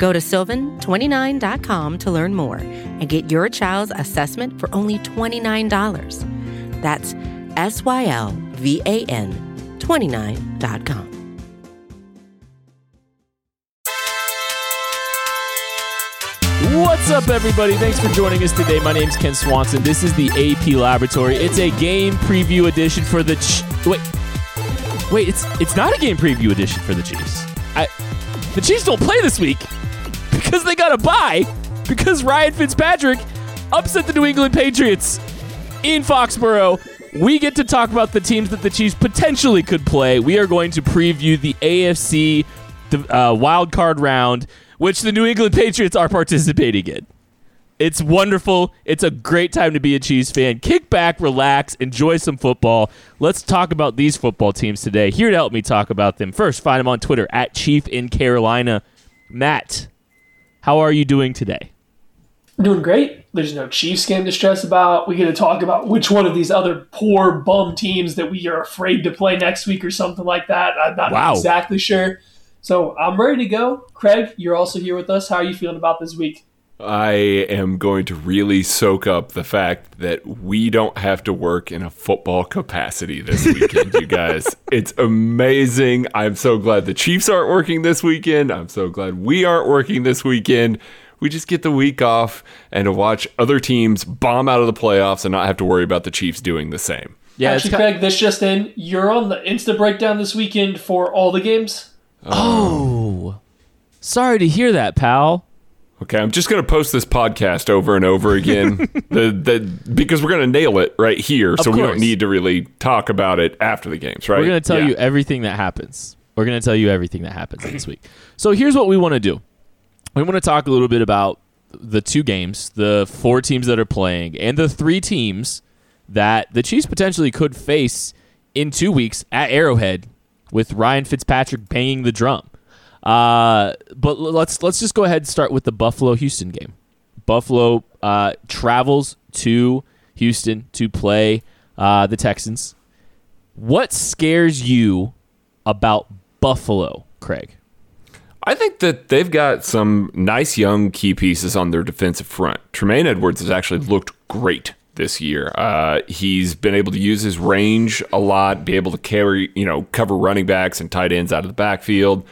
Go to sylvan29.com to learn more and get your child's assessment for only $29. That's S Y L V A N 29.com. What's up, everybody? Thanks for joining us today. My name's Ken Swanson. This is the AP Laboratory. It's a game preview edition for the. Ch- wait, wait. It's it's not a game preview edition for the Chiefs. I, the Chiefs don't play this week because they got a bye because Ryan Fitzpatrick upset the New England Patriots in Foxborough. We get to talk about the teams that the Chiefs potentially could play. We are going to preview the AFC the, uh, wild card round which the New England Patriots are participating in. It's wonderful. It's a great time to be a Chiefs fan. Kick back, relax, enjoy some football. Let's talk about these football teams today. Here to help me talk about them. First, find them on Twitter at Chief in Carolina. Matt, how are you doing today? Doing great. There's no Chiefs game to stress about. We get to talk about which one of these other poor bum teams that we are afraid to play next week or something like that. I'm not wow. exactly sure. So I'm ready to go. Craig, you're also here with us. How are you feeling about this week? I am going to really soak up the fact that we don't have to work in a football capacity this weekend, you guys. It's amazing. I'm so glad the Chiefs aren't working this weekend. I'm so glad we aren't working this weekend. We just get the week off and to watch other teams bomb out of the playoffs and not have to worry about the Chiefs doing the same. Yeah, actually, Craig, this just in. You're on the Insta breakdown this weekend for all the games. Oh. Um, Sorry to hear that, pal. Okay, I'm just going to post this podcast over and over again, the, the, because we're going to nail it right here, so we don't need to really talk about it after the games, right? We're going to tell yeah. you everything that happens. We're going to tell you everything that happens this week. So here's what we want to do. We want to talk a little bit about the two games, the four teams that are playing, and the three teams that the Chiefs potentially could face in two weeks at Arrowhead with Ryan Fitzpatrick banging the drum. Uh, but let's let's just go ahead and start with the Buffalo Houston game. Buffalo uh, travels to Houston to play uh, the Texans. What scares you about Buffalo, Craig? I think that they've got some nice young key pieces on their defensive front. Tremaine Edmunds has actually looked great this year. Uh, he's been able to use his range a lot, be able to carry, you know, cover running backs and tight ends out of the backfield.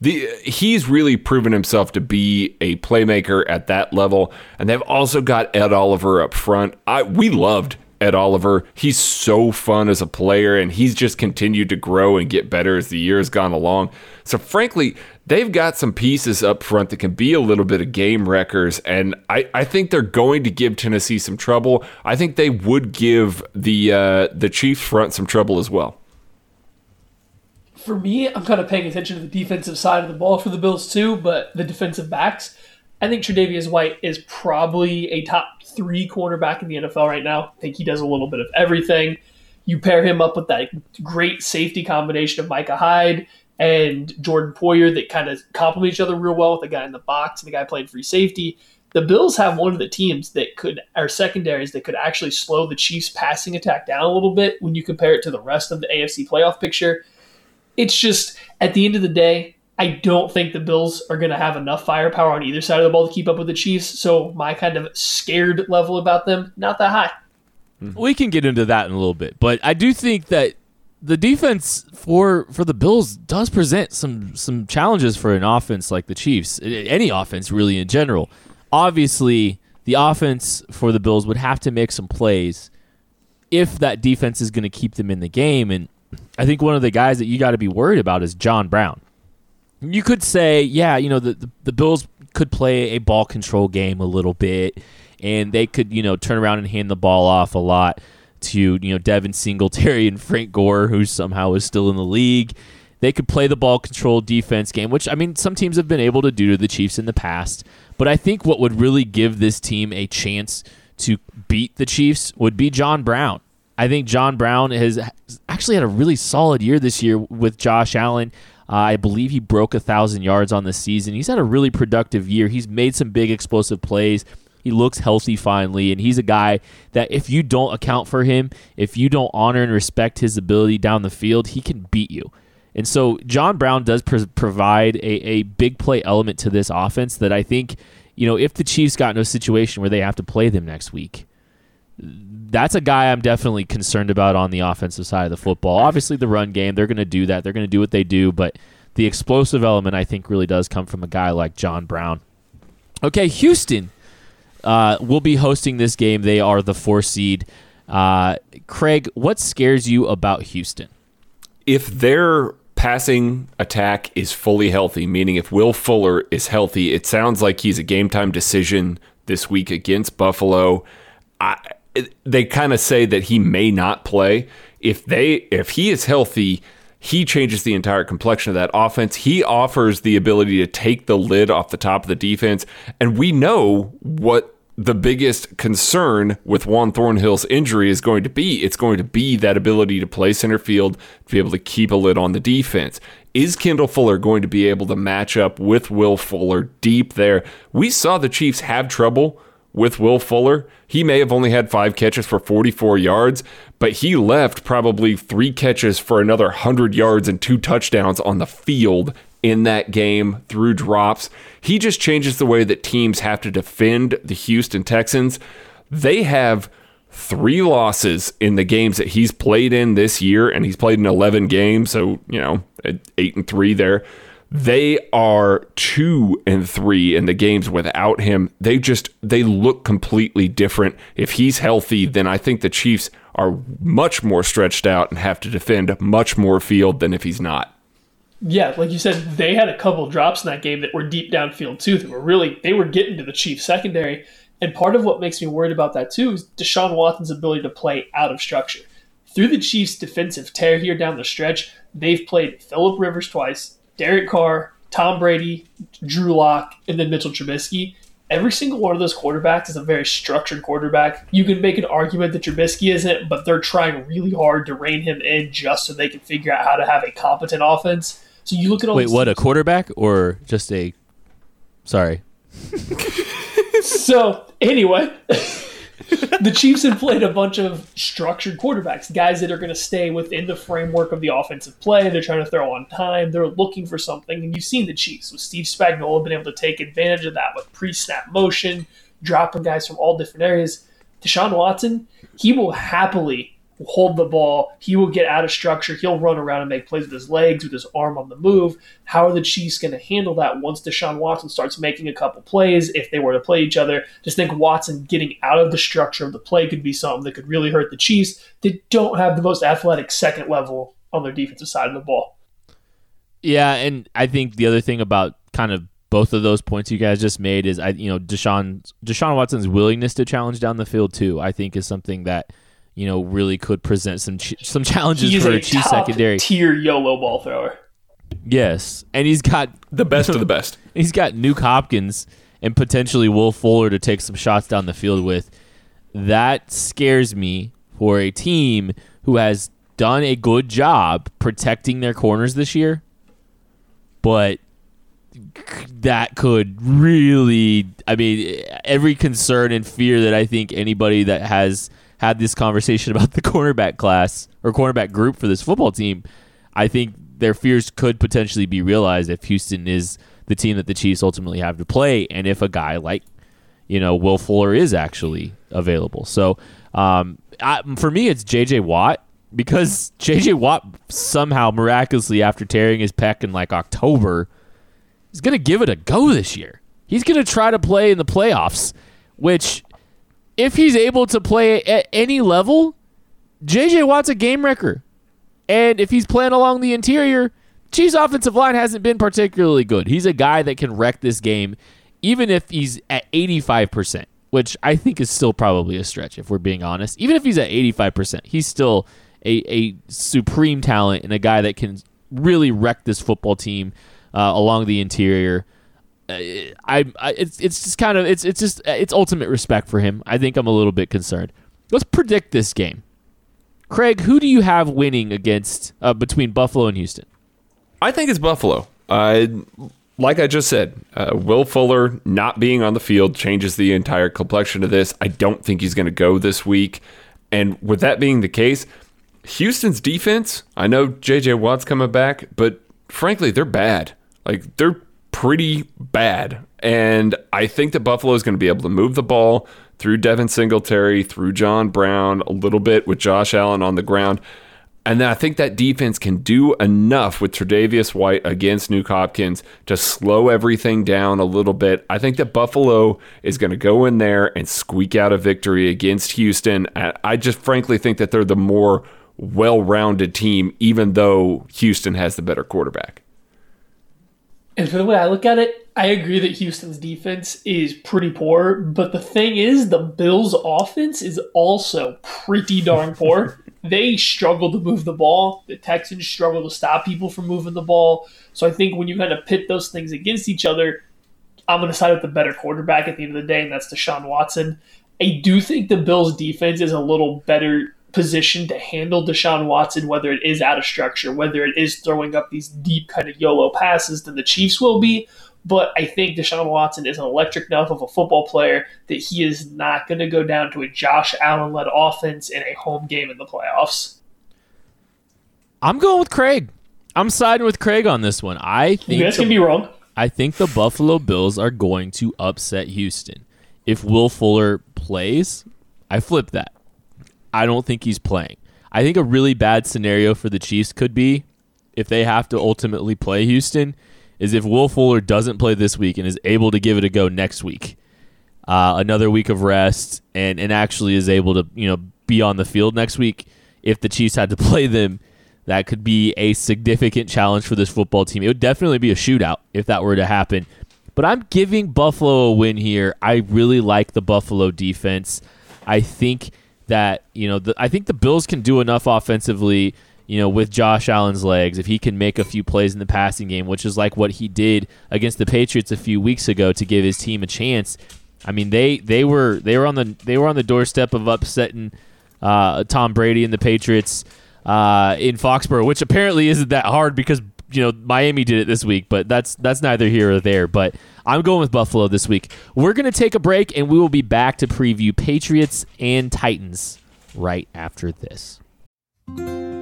The, he's really proven himself to be a playmaker at that level, and they've also got Ed Oliver up front. I we loved Ed Oliver. He's so fun as a player, and he's just continued to grow and get better as the year has gone along. So, frankly, they've got some pieces up front that can be a little bit of game wreckers, and I, I think they're going to give Tennessee some trouble. I think they would give the uh, the Chiefs front some trouble as well. For me, I'm kind of paying attention to the defensive side of the ball for the Bills too, but the defensive backs. I think Tre'Davious White is probably a top three cornerback in the NFL right now. I think he does a little bit of everything. You pair him up with that great safety combination of Micah Hyde and Jordan Poyer that kind of complement each other real well with the guy in the box and the guy playing free safety. The Bills have one of the teams that could, or secondaries that could actually slow the Chiefs' passing attack down a little bit when you compare it to the rest of the AFC playoff picture. It's just, at the end of the day, I don't think the Bills are going to have enough firepower on either side of the ball to keep up with the Chiefs. So my kind of scared level about them, not that high. Mm-hmm. We can get into that in a little bit, but I do think that the defense for for the Bills does present some some challenges for an offense like the Chiefs. Any offense really in general. Obviously, the offense for the Bills would have to make some plays if that defense is going to keep them in the game and I think one of the guys that you got to be worried about is John Brown. You could say, yeah, you know, the, the, the Bills could play a ball control game a little bit and they could, you know, turn around and hand the ball off a lot to you know Devin Singletary and Frank Gore, who somehow is still in the league. They could play the ball control defense game, which I mean some teams have been able to do to the Chiefs in the past. But I think what would really give this team a chance to beat the Chiefs would be John Brown. I think John Brown has actually had a really solid year this year with Josh Allen. Uh, I believe he broke a thousand yards on the season. He's had a really productive year. He's made some big explosive plays. He looks healthy finally, and he's a guy that if you don't account for him, if you don't honor and respect his ability down the field, he can beat you. And so John Brown does provide a, a big play element to this offense that I think, you know, if the Chiefs got in a situation where they have to play them next week, that's a guy I'm definitely concerned about on the offensive side of the football. Obviously, the run game, they're going to do that. They're going to do what they do, but the explosive element, I think, really does come from a guy like John Brown. Okay, Houston uh, will be hosting this game. They are the four seed. Uh, Craig, what scares you about Houston? If their passing attack is fully healthy, meaning if Will Fuller is healthy, it sounds like he's a game time decision this week against Buffalo. I, they kind of say that he may not play. If they if he is healthy, he changes the entire complexion of that offense. He offers the ability to take the lid off the top of the defense, and we know what the biggest concern with Juan Thornhill's injury is going to be. It's going to be that ability to play center field, to be able to keep a lid on the defense. Is Kendall Fuller going to be able to match up with Will Fuller deep there? We saw the Chiefs have trouble with Will Fuller. He may have only had five catches for 44 yards, but he left probably three catches for another 100 yards and two touchdowns on the field in that game through drops. He just changes the way that teams have to defend the Houston Texans. They have three losses in the games that he's played in this year, and he's played in 11 games, so, you know, eight and three there. They are two and three in the games without him. They just they look completely different. If he's healthy, then I think the Chiefs are much more stretched out and have to defend much more field than if he's not. Yeah, like you said, they had a couple drops in that game that were deep downfield too. That were really they were getting to the Chiefs secondary. And part of what makes me worried about that too is Deshaun Watson's ability to play out of structure. Through the Chiefs' defensive tear here down the stretch, they've played Philip Rivers twice, Derek Carr, Tom Brady, Drew Lock, and then Mitchell Trubisky. Every single one of those quarterbacks is a very structured quarterback. You can make an argument that Trubisky isn't, but they're trying really hard to rein him in just so they can figure out how to have a competent offense. So you look at all. Wait, what? Teams. A quarterback or just a? Sorry. so anyway. the Chiefs have played a bunch of structured quarterbacks, guys that are going to stay within the framework of the offensive play. They're trying to throw on time. They're looking for something. And you've seen the Chiefs with Steve Spagnuolo been able to take advantage of that with pre-snap motion, dropping guys from all different areas. Deshaun Watson, he will happily hold the ball. He will get out of structure. He'll run around and make plays with his legs, with his arm on the move. How are the Chiefs going to handle that once Deshaun Watson starts making a couple plays? If they were to play each other, just think Watson getting out of the structure of the play could be something that could really hurt the Chiefs. They don't have the most athletic second level on their defensive side of the ball. Yeah, and I think the other thing about kind of both of those points you guys just made is I you know Deshaun Deshaun Watson's willingness to challenge down the field too. I think is something that you know, really could present some ch- some challenges he's for a, a Chiefs secondary. Tier YOLO ball thrower. Yes, and he's got the best of the best. He's got Nuke Hopkins and potentially Will Fuller to take some shots down the field with. That scares me for a team who has done a good job protecting their corners this year, but that could really I mean every concern and fear that I think anybody that has had this conversation about the cornerback class or cornerback group for this football team, I think their fears could potentially be realized if Houston is the team that the Chiefs ultimately have to play, and if a guy like you know Will Fuller is actually available. So um, I, for me, it's J.J. Watt because J.J. Watt somehow miraculously after tearing his pec in like October is going to give it a go this year. He's going to try to play in the playoffs, which if he's able to play at any level, JJ Watt's a game wrecker. And if he's playing along the interior, Chiefs' offensive line hasn't been particularly good. He's a guy that can wreck this game, even if he's at 85%, which I think is still probably a stretch, if we're being honest. Even if he's at 85%, he's still a, a supreme talent and a guy that can really wreck this football team uh, along the interior. I, I it's it's just kind of it's it's just it's ultimate respect for him. I think I'm a little bit concerned. Let's predict this game. Craig, who do you have winning against uh, between Buffalo and Houston? I think it's Buffalo. Uh, like I just said, uh, Will Fuller not being on the field changes the entire complexion of this. I don't think he's going to go this week. And with that being the case, Houston's defense, I know JJ Watt's coming back, but frankly, they're bad. Like, they're pretty bad. And I think that Buffalo is going to be able to move the ball through Devin Singletary, through John Brown, a little bit with Josh Allen on the ground. And then I think that defense can do enough with Tre'Davious White against Nuke Hopkins to slow everything down a little bit. I think that Buffalo is going to go in there and squeak out a victory against Houston. I just frankly think that they're the more well rounded team, even though Houston has the better quarterback. And for the way I look at it, I agree that Houston's defense is pretty poor, but the thing is, the Bills' offense is also pretty darn poor. they struggle to move the ball. The Texans struggle to stop people from moving the ball. So I think when you kind of pit those things against each other, I'm going to side with the better quarterback at the end of the day, and that's Deshaun Watson. I do think the Bills' defense is a little better position to handle Deshaun Watson, whether it is out of structure, whether it is throwing up these deep kind of YOLO passes than the Chiefs will be. But I think Deshaun Watson is an electric enough of a football player that he is not going to go down to a Josh Allen led offense in a home game in the playoffs. I'm going with Craig. I'm siding with Craig on this one. I think you guys can be wrong. I think the Buffalo Bills are going to upset Houston. If Will Fuller plays, I flip that. I don't think he's playing. I think a really bad scenario for the Chiefs could be if they have to ultimately play Houston is if Will Fuller doesn't play this week and is able to give it a go next week, uh, another week of rest, and and actually is able to you know be on the field next week. If the Chiefs had to play them, that could be a significant challenge for this football team. It would definitely be a shootout if that were to happen. But I'm giving Buffalo a win here. I really like the Buffalo defense. I think that you know the, I think the Bills can do enough offensively. You know, with Josh Allen's legs, if he can make a few plays in the passing game, which is like what he did against the Patriots a few weeks ago to give his team a chance. I mean, they they were they were on the they were on the doorstep of upsetting uh, Tom Brady and the Patriots uh, in Foxborough, which apparently isn't that hard because you know Miami did it this week, but that's that's neither here or there. But I'm going with Buffalo this week. We're gonna take a break and we will be back to preview Patriots and Titans right after this.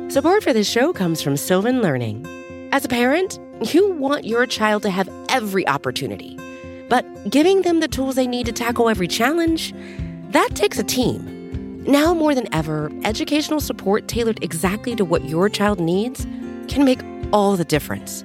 Support for this show comes from Sylvan Learning. As a parent, you want your child to have every opportunity, but giving them the tools they need to tackle every challenge, that takes a team. Now more than ever, educational support tailored exactly to what your child needs can make all the difference.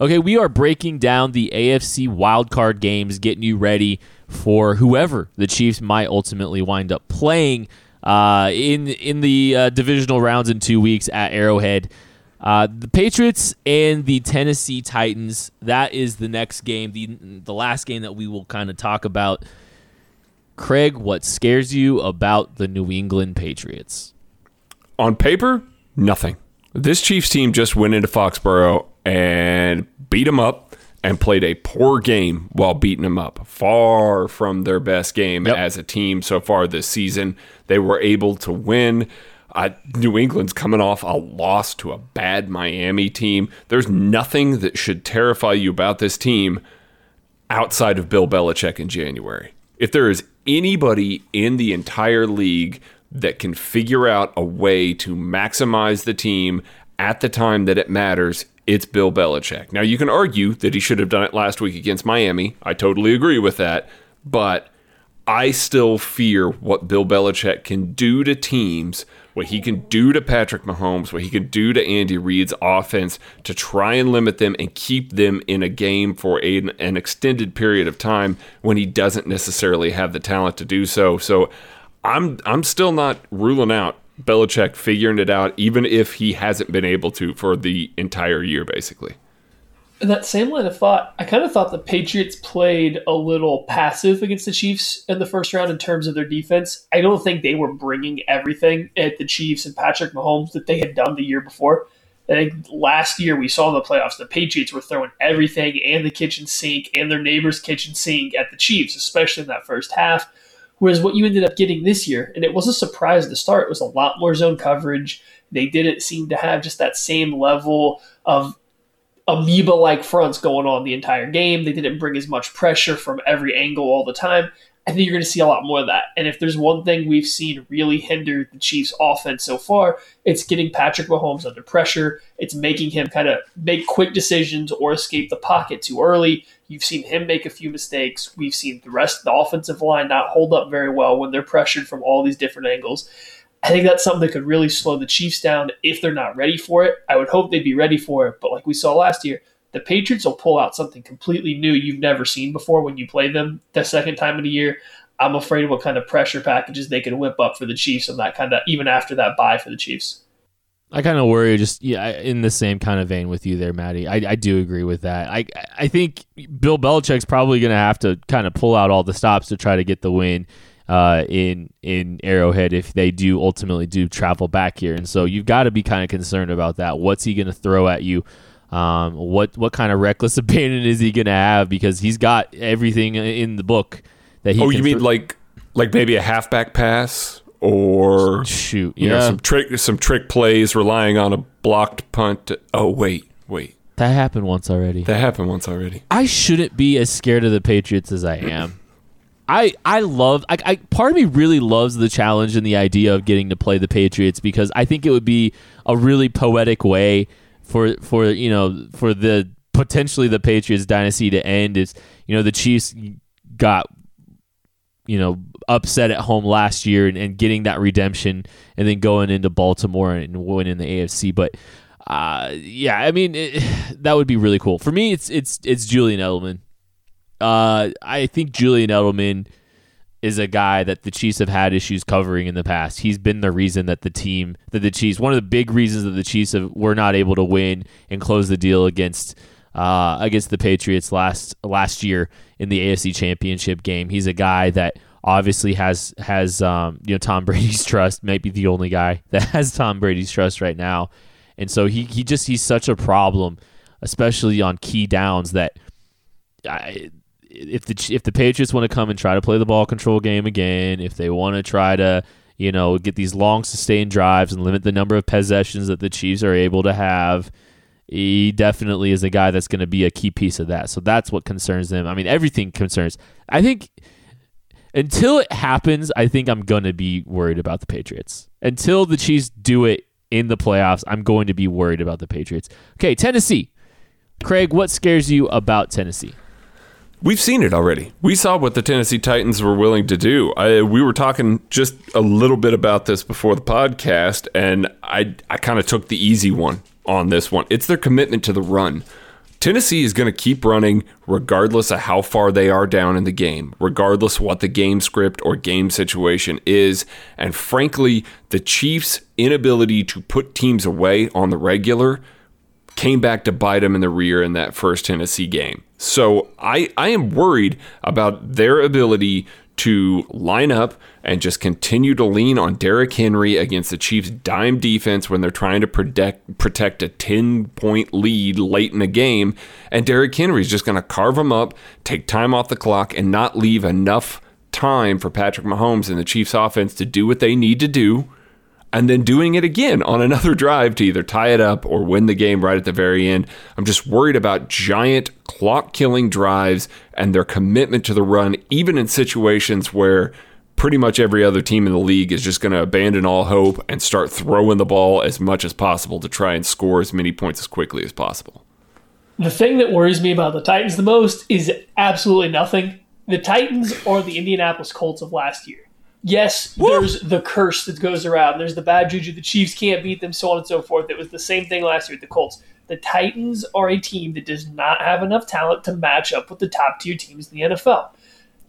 Okay, we are breaking down the AFC wildcard games, getting you ready for whoever the Chiefs might ultimately wind up playing uh, in in the uh, divisional rounds in two weeks at Arrowhead. Uh, the Patriots and the Tennessee Titans. That is the next game, the the last game that we will kind of talk about. Craig, what scares you about the New England Patriots? On paper, nothing. This Chiefs team just went into Foxborough and beat them up and played a poor game while beating them up. Far from their best game yep. as a team so far this season. They were able to win. Uh, New England's coming off a loss to a bad Miami team. There's nothing that should terrify you about this team outside of Bill Belichick in January. If there is anybody in the entire league that can figure out a way to maximize the team at the time that it matters, it's Bill Belichick. Now, you can argue that he should have done it last week against Miami. I totally agree with that. But I still fear what Bill Belichick can do to teams, what he can do to Patrick Mahomes, what he can do to Andy Reid's offense to try and limit them and keep them in a game for a, an extended period of time when he doesn't necessarily have the talent to do so. So I'm I'm still not ruling out Belichick figuring it out, even if he hasn't been able to for the entire year, basically. In that same line of thought, I kind of thought the Patriots played a little passive against the Chiefs in the first round in terms of their defense. I don't think they were bringing everything at the Chiefs and Patrick Mahomes that they had done the year before. I think last year we saw in the playoffs the Patriots were throwing everything and the kitchen sink and their neighbor's kitchen sink at the Chiefs, especially in that first half. Whereas what you ended up getting this year, and it was a surprise to start, was a lot more zone coverage. They didn't seem to have just that same level of amoeba like fronts going on the entire game. They didn't bring as much pressure from every angle all the time. I think you're going to see a lot more of that. And if there's one thing we've seen really hinder the Chiefs' offense so far, it's getting Patrick Mahomes under pressure. It's making him kind of make quick decisions or escape the pocket too early. You've seen him make a few mistakes. We've seen the rest of the offensive line not hold up very well when they're pressured from all these different angles. I think that's something that could really slow the Chiefs down if they're not ready for it. I would hope they'd be ready for it, but like we saw last year, the Patriots will pull out something completely new you've never seen before when you play them the second time of the year. I'm afraid of what kind of pressure packages they can whip up for the Chiefs and that kind of even after that bye for the Chiefs. I kind of worry, just yeah, in the same kind of vein with you there, Maddie. I, I do agree with that. I I think Bill Belichick's probably going to have to kind of pull out all the stops to try to get the win uh, in in Arrowhead if they do ultimately do travel back here, and so you've got to be kind of concerned about that. What's he going to throw at you? Um, what what kind of reckless abandon is he going to have? Because he's got everything in the book that he. Oh, you mean like like maybe a halfback pass or shoot, yeah, know, some trick some trick plays relying on a blocked punt. Oh wait, wait. That happened once already. That happened once already. I shouldn't be as scared of the Patriots as I am. I I love I, I part of me really loves the challenge and the idea of getting to play the Patriots because I think it would be a really poetic way for for you know for the potentially the Patriots dynasty to end is you know the Chiefs got you know upset at home last year and, and getting that redemption and then going into Baltimore and winning the AFC but uh, yeah I mean it, that would be really cool. For me it's it's it's Julian Edelman. Uh, I think Julian Edelman is a guy that the Chiefs have had issues covering in the past. He's been the reason that the team, that the Chiefs, one of the big reasons that the Chiefs have, were not able to win and close the deal against uh, against the Patriots last last year in the AFC Championship game. He's a guy that obviously has has um, you know Tom Brady's trust. Might be the only guy that has Tom Brady's trust right now, and so he he just he's such a problem, especially on key downs that. I, if the if the Patriots want to come and try to play the ball control game again, if they want to try to you know get these long sustained drives and limit the number of possessions that the Chiefs are able to have, he definitely is a guy that's going to be a key piece of that. So that's what concerns them. I mean, everything concerns. I think until it happens, I think I'm going to be worried about the Patriots. Until the Chiefs do it in the playoffs, I'm going to be worried about the Patriots. Okay, Tennessee. Craig, what scares you about Tennessee? We've seen it already. We saw what the Tennessee Titans were willing to do. I, we were talking just a little bit about this before the podcast, and I, I kind of took the easy one on this one. It's their commitment to the run. Tennessee is going to keep running regardless of how far they are down in the game, regardless what the game script or game situation is. And frankly, the Chiefs' inability to put teams away on the regular came back to bite them in the rear in that first Tennessee game. So I, I am worried about their ability to line up and just continue to lean on Derrick Henry against the Chiefs' dime defense when they're trying to protect protect a 10 point lead late in the game. And Derrick Henry's just going to carve them up, take time off the clock, and not leave enough time for Patrick Mahomes and the Chiefs' offense to do what they need to do and then doing it again on another drive to either tie it up or win the game right at the very end. I'm just worried about giant clock killing drives and their commitment to the run, even in situations where pretty much every other team in the league is just going to abandon all hope and start throwing the ball as much as possible to try and score as many points as quickly as possible. The thing that worries me about the Titans the most is absolutely nothing. The Titans are the Indianapolis Colts of last year. Yes, Woo! there's the curse that goes around. There's the bad juju. The Chiefs can't beat them, so on and so forth. It was the same thing last year with the Colts. The Titans are a team that does not have enough talent to match up with the top tier teams in the NFL.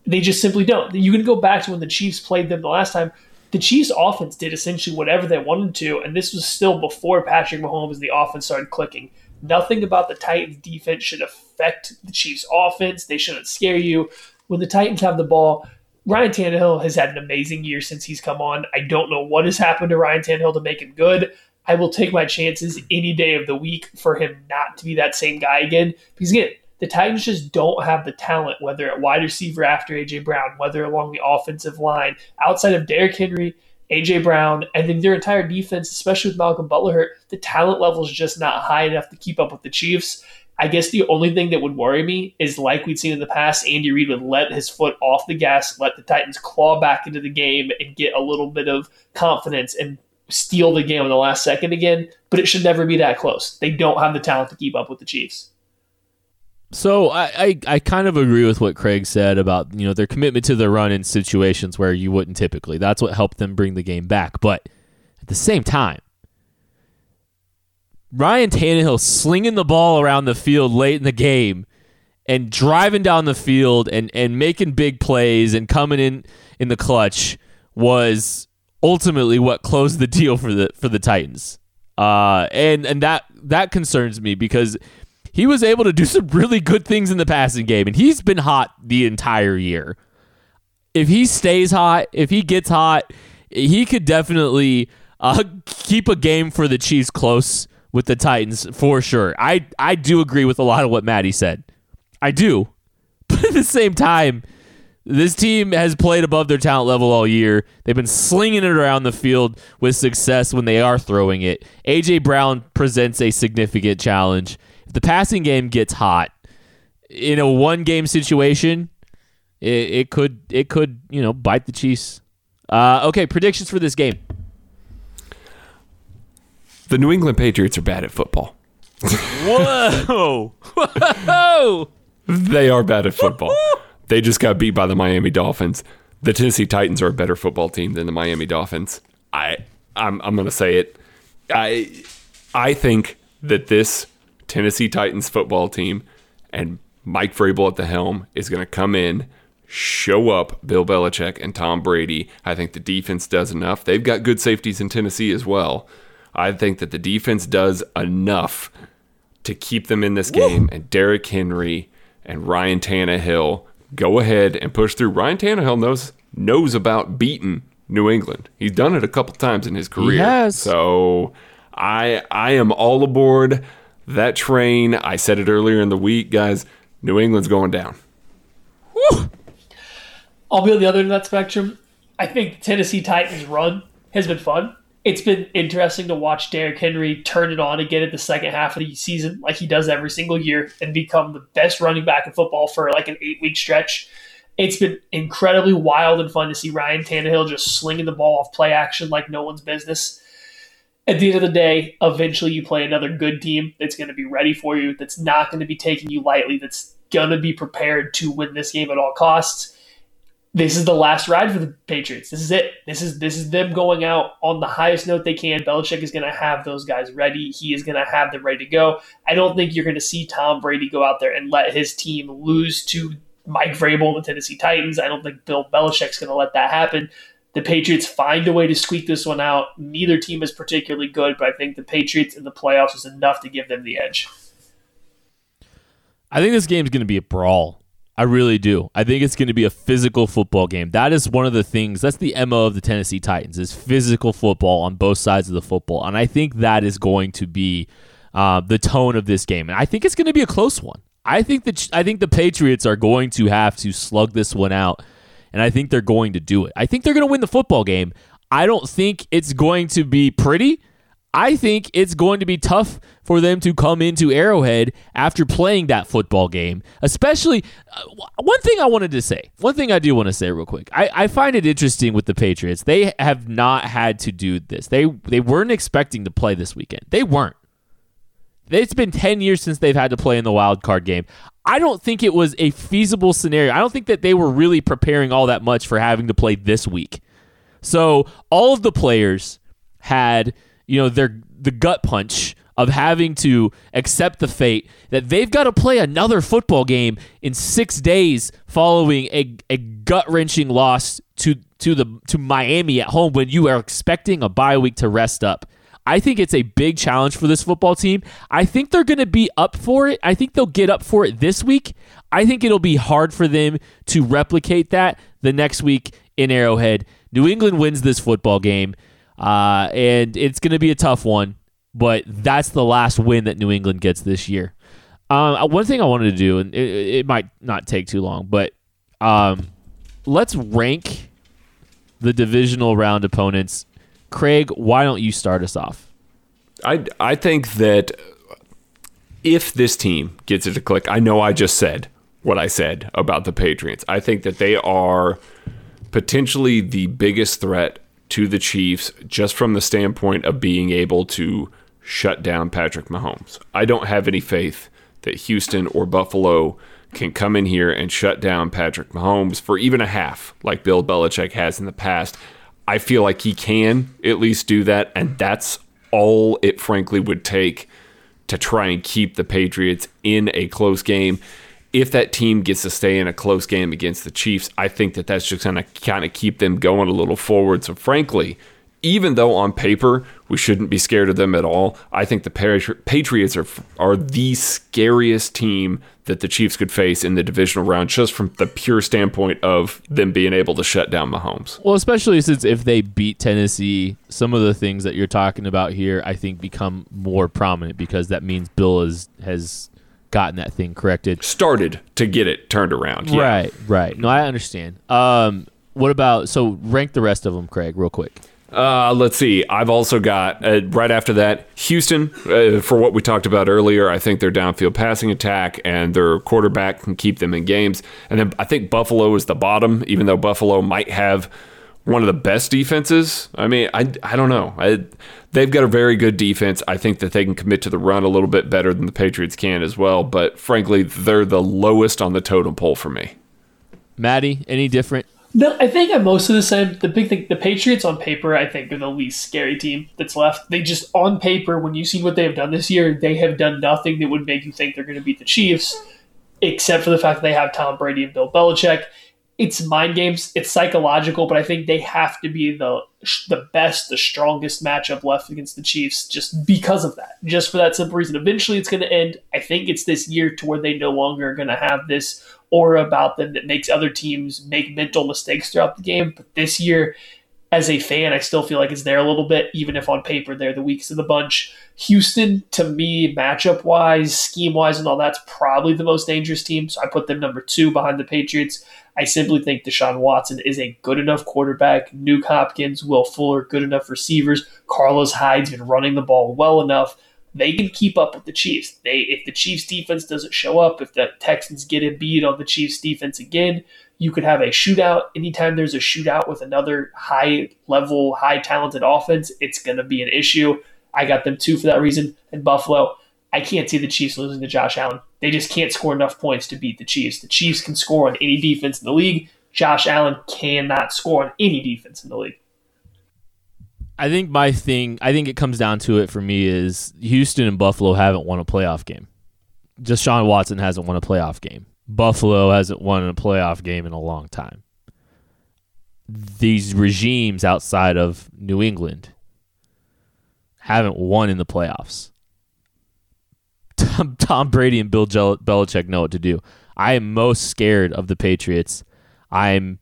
They just simply don't. You can go back to when the Chiefs played them the last time. The Chiefs' offense did essentially whatever they wanted to, and this was still before Patrick Mahomes and the offense started clicking. Nothing about the Titans' defense should affect the Chiefs' offense. They shouldn't scare you. When the Titans have the ball, Ryan Tannehill has had an amazing year since he's come on. I don't know what has happened to Ryan Tannehill to make him good. I will take my chances any day of the week for him not to be that same guy again. Because again, the Titans just don't have the talent, whether at wide receiver after AJ Brown, whether along the offensive line, outside of Derrick Henry, AJ Brown, and then their entire defense, especially with Malcolm Butler hurt, the talent level is just not high enough to keep up with the Chiefs. I guess the only thing that would worry me is like we'd seen in the past, Andy Reid would let his foot off the gas, let the Titans claw back into the game and get a little bit of confidence and steal the game in the last second again. But it should never be that close. They don't have the talent to keep up with the Chiefs. So I, I, I kind of agree with what Craig said about you know their commitment to the run in situations where you wouldn't typically. That's what helped them bring the game back. But at the same time, Ryan Tannehill slinging the ball around the field late in the game and driving down the field and, and making big plays and coming in in the clutch was ultimately what closed the deal for the for the Titans. Uh, and and that that concerns me because he was able to do some really good things in the passing game, and he's been hot the entire year. If he stays hot, if he gets hot, he could definitely uh, keep a game for the Chiefs close with the Titans for sure. I I do agree with a lot of what Maddie said. I do. But at the same time, this team has played above their talent level all year. They've been slinging it around the field with success when they are throwing it. AJ Brown presents a significant challenge. If the passing game gets hot in a one game situation, it, it could it could, you know, bite the Chiefs. Uh, okay, predictions for this game. The New England Patriots are bad at football. Whoa! Whoa! They are bad at football. they just got beat by the Miami Dolphins. The Tennessee Titans are a better football team than the Miami Dolphins. I I'm I'm going to say it. I I think that this Tennessee Titans football team and Mike Vrabel at the helm is going to come in, show up Bill Belichick and Tom Brady. I think the defense does enough. They've got good safeties in Tennessee as well. I think that the defense does enough to keep them in this game, Woo! and Derrick Henry and Ryan Tannehill go ahead and push through. Ryan Tannehill knows knows about beating New England. He's done it a couple times in his career. So I I am all aboard that train. I said it earlier in the week, guys. New England's going down. Woo! I'll be on the other end of that spectrum. I think Tennessee Titans run has been fun it's been interesting to watch Derrick Henry turn it on again at the second half of the season, like he does every single year, and become the best running back in football for like an eight week stretch. It's been incredibly wild and fun to see Ryan Tannehill just slinging the ball off play action like no one's business. At the end of the day, eventually you play another good team that's going to be ready for you, that's not going to be taking you lightly, that's going to be prepared to win this game at all costs this is the last ride for the Patriots. This is it. This is this is them going out on the highest note they can. Belichick is going to have those guys ready. He is going to have them ready to go. I don't think you're going to see Tom Brady go out there and let his team lose to Mike Vrabel and the Tennessee Titans. I don't think Bill Belichick's going to let that happen. The Patriots find a way to squeak this one out. Neither team is particularly good, but I think the Patriots in the playoffs is enough to give them the edge. I think this game is going to be a brawl. I really do. I think it's going to be a physical football game. That is one of the things. That's the mo of the Tennessee Titans is physical football on both sides of the football, and I think that is going to be uh, the tone of this game. And I think it's going to be a close one. I think that I think the Patriots are going to have to slug this one out, and I think they're going to do it. I think they're going to win the football game. I don't think it's going to be pretty. I think it's going to be tough for them to come into Arrowhead after playing that football game. Especially, uh, one thing I wanted to say, one thing I do want to say real quick. I, I find it interesting with the Patriots. They have not had to do this. They they weren't expecting to play this weekend. They weren't. It's been 10 years since they've had to play in the wild card game. I don't think it was a feasible scenario. I don't think that they were really preparing all that much for having to play this week. So all of the players had you know, their the gut punch of having to accept the fate that they've got to play another football game in six days following a, a gut wrenching loss to to the to Miami at home when you are expecting a bye week to rest up. I think it's a big challenge for this football team. I think they're going to be up for it. I think they'll get up for it this week. I think it'll be hard for them to replicate that the next week in Arrowhead. New England wins this football game. Uh, and it's going to be a tough one, but that's the last win that New England gets this year. Um, uh, one thing I wanted to do, and it, it might not take too long, but um, let's rank the divisional round opponents. Craig, why don't you start us off? I, I think that if this team gets it to click, I know I just said what I said about the Patriots. I think that they are potentially the biggest threat to the Chiefs just from the standpoint of being able to shut down Patrick Mahomes. I don't have any faith that Houston or Buffalo can come in here and shut down Patrick Mahomes for even a half, like Bill Belichick has in the past. I feel like he can at least do that, and that's all it frankly would take to try and keep the Patriots in a close game if that team gets to stay in a close game against the Chiefs, I think that that's just going to kind of keep them going a little forward. So, frankly, even though on paper we shouldn't be scared of them at all, I think the Patriots are are the scariest team that the Chiefs could face in the divisional round, just from the pure standpoint of them being able to shut down Mahomes. Well, especially since if they beat Tennessee, some of the things that you're talking about here, I think, become more prominent because that means Bill is, has gotten that thing corrected. Started to get it turned around. Yeah. Right, right. No, I understand. Um, what about so rank the rest of them, Craig, real quick. Uh, let's see. I've also got uh, right after that Houston uh, for what we talked about earlier. I think their downfield passing attack and their quarterback can keep them in games. And then I think Buffalo is the bottom, even though Buffalo might have one of the best defenses. I mean, I, I don't know. I, they've got a very good defense. I think that they can commit to the run a little bit better than the Patriots can as well. But frankly, they're the lowest on the totem pole for me. Maddie, any different? No, I think I'm mostly the same. The big thing, the Patriots on paper, I think are the least scary team that's left. They just on paper, when you see what they have done this year, they have done nothing that would make you think they're going to beat the Chiefs, except for the fact that they have Tom Brady and Bill Belichick it's mind games, it's psychological, but I think they have to be the the best, the strongest matchup left against the Chiefs just because of that. Just for that simple reason. Eventually it's going to end. I think it's this year to where they no longer are going to have this aura about them that makes other teams make mental mistakes throughout the game, but this year as a fan, I still feel like it's there a little bit, even if on paper they're the weakest of the bunch. Houston, to me, matchup wise, scheme wise, and all that's probably the most dangerous team. So I put them number two behind the Patriots. I simply think Deshaun Watson is a good enough quarterback. Nuke Hopkins, Will Fuller, good enough receivers. Carlos Hyde's been running the ball well enough. They can keep up with the Chiefs. They if the Chiefs defense doesn't show up, if the Texans get a beat on the Chiefs defense again, you could have a shootout. Anytime there's a shootout with another high level, high talented offense, it's going to be an issue. I got them two for that reason. And Buffalo, I can't see the Chiefs losing to Josh Allen. They just can't score enough points to beat the Chiefs. The Chiefs can score on any defense in the league. Josh Allen cannot score on any defense in the league. I think my thing, I think it comes down to it for me is Houston and Buffalo haven't won a playoff game. Deshaun Watson hasn't won a playoff game. Buffalo hasn't won a playoff game in a long time. These regimes outside of New England haven't won in the playoffs. Tom, Tom Brady and Bill Belichick know what to do. I am most scared of the Patriots. I'm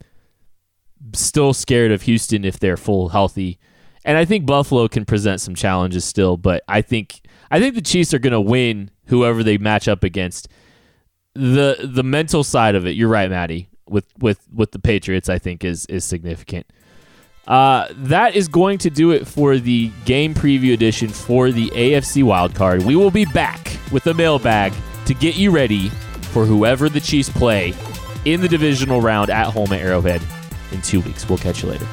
still scared of Houston if they're full healthy. And I think Buffalo can present some challenges still, but I think I think the Chiefs are going to win whoever they match up against the the mental side of it, you're right, Maddie. With with with the Patriots, I think is is significant. Uh, that is going to do it for the game preview edition for the AFC wildcard. We will be back with a mailbag to get you ready for whoever the Chiefs play in the divisional round at home at Arrowhead in two weeks. We'll catch you later.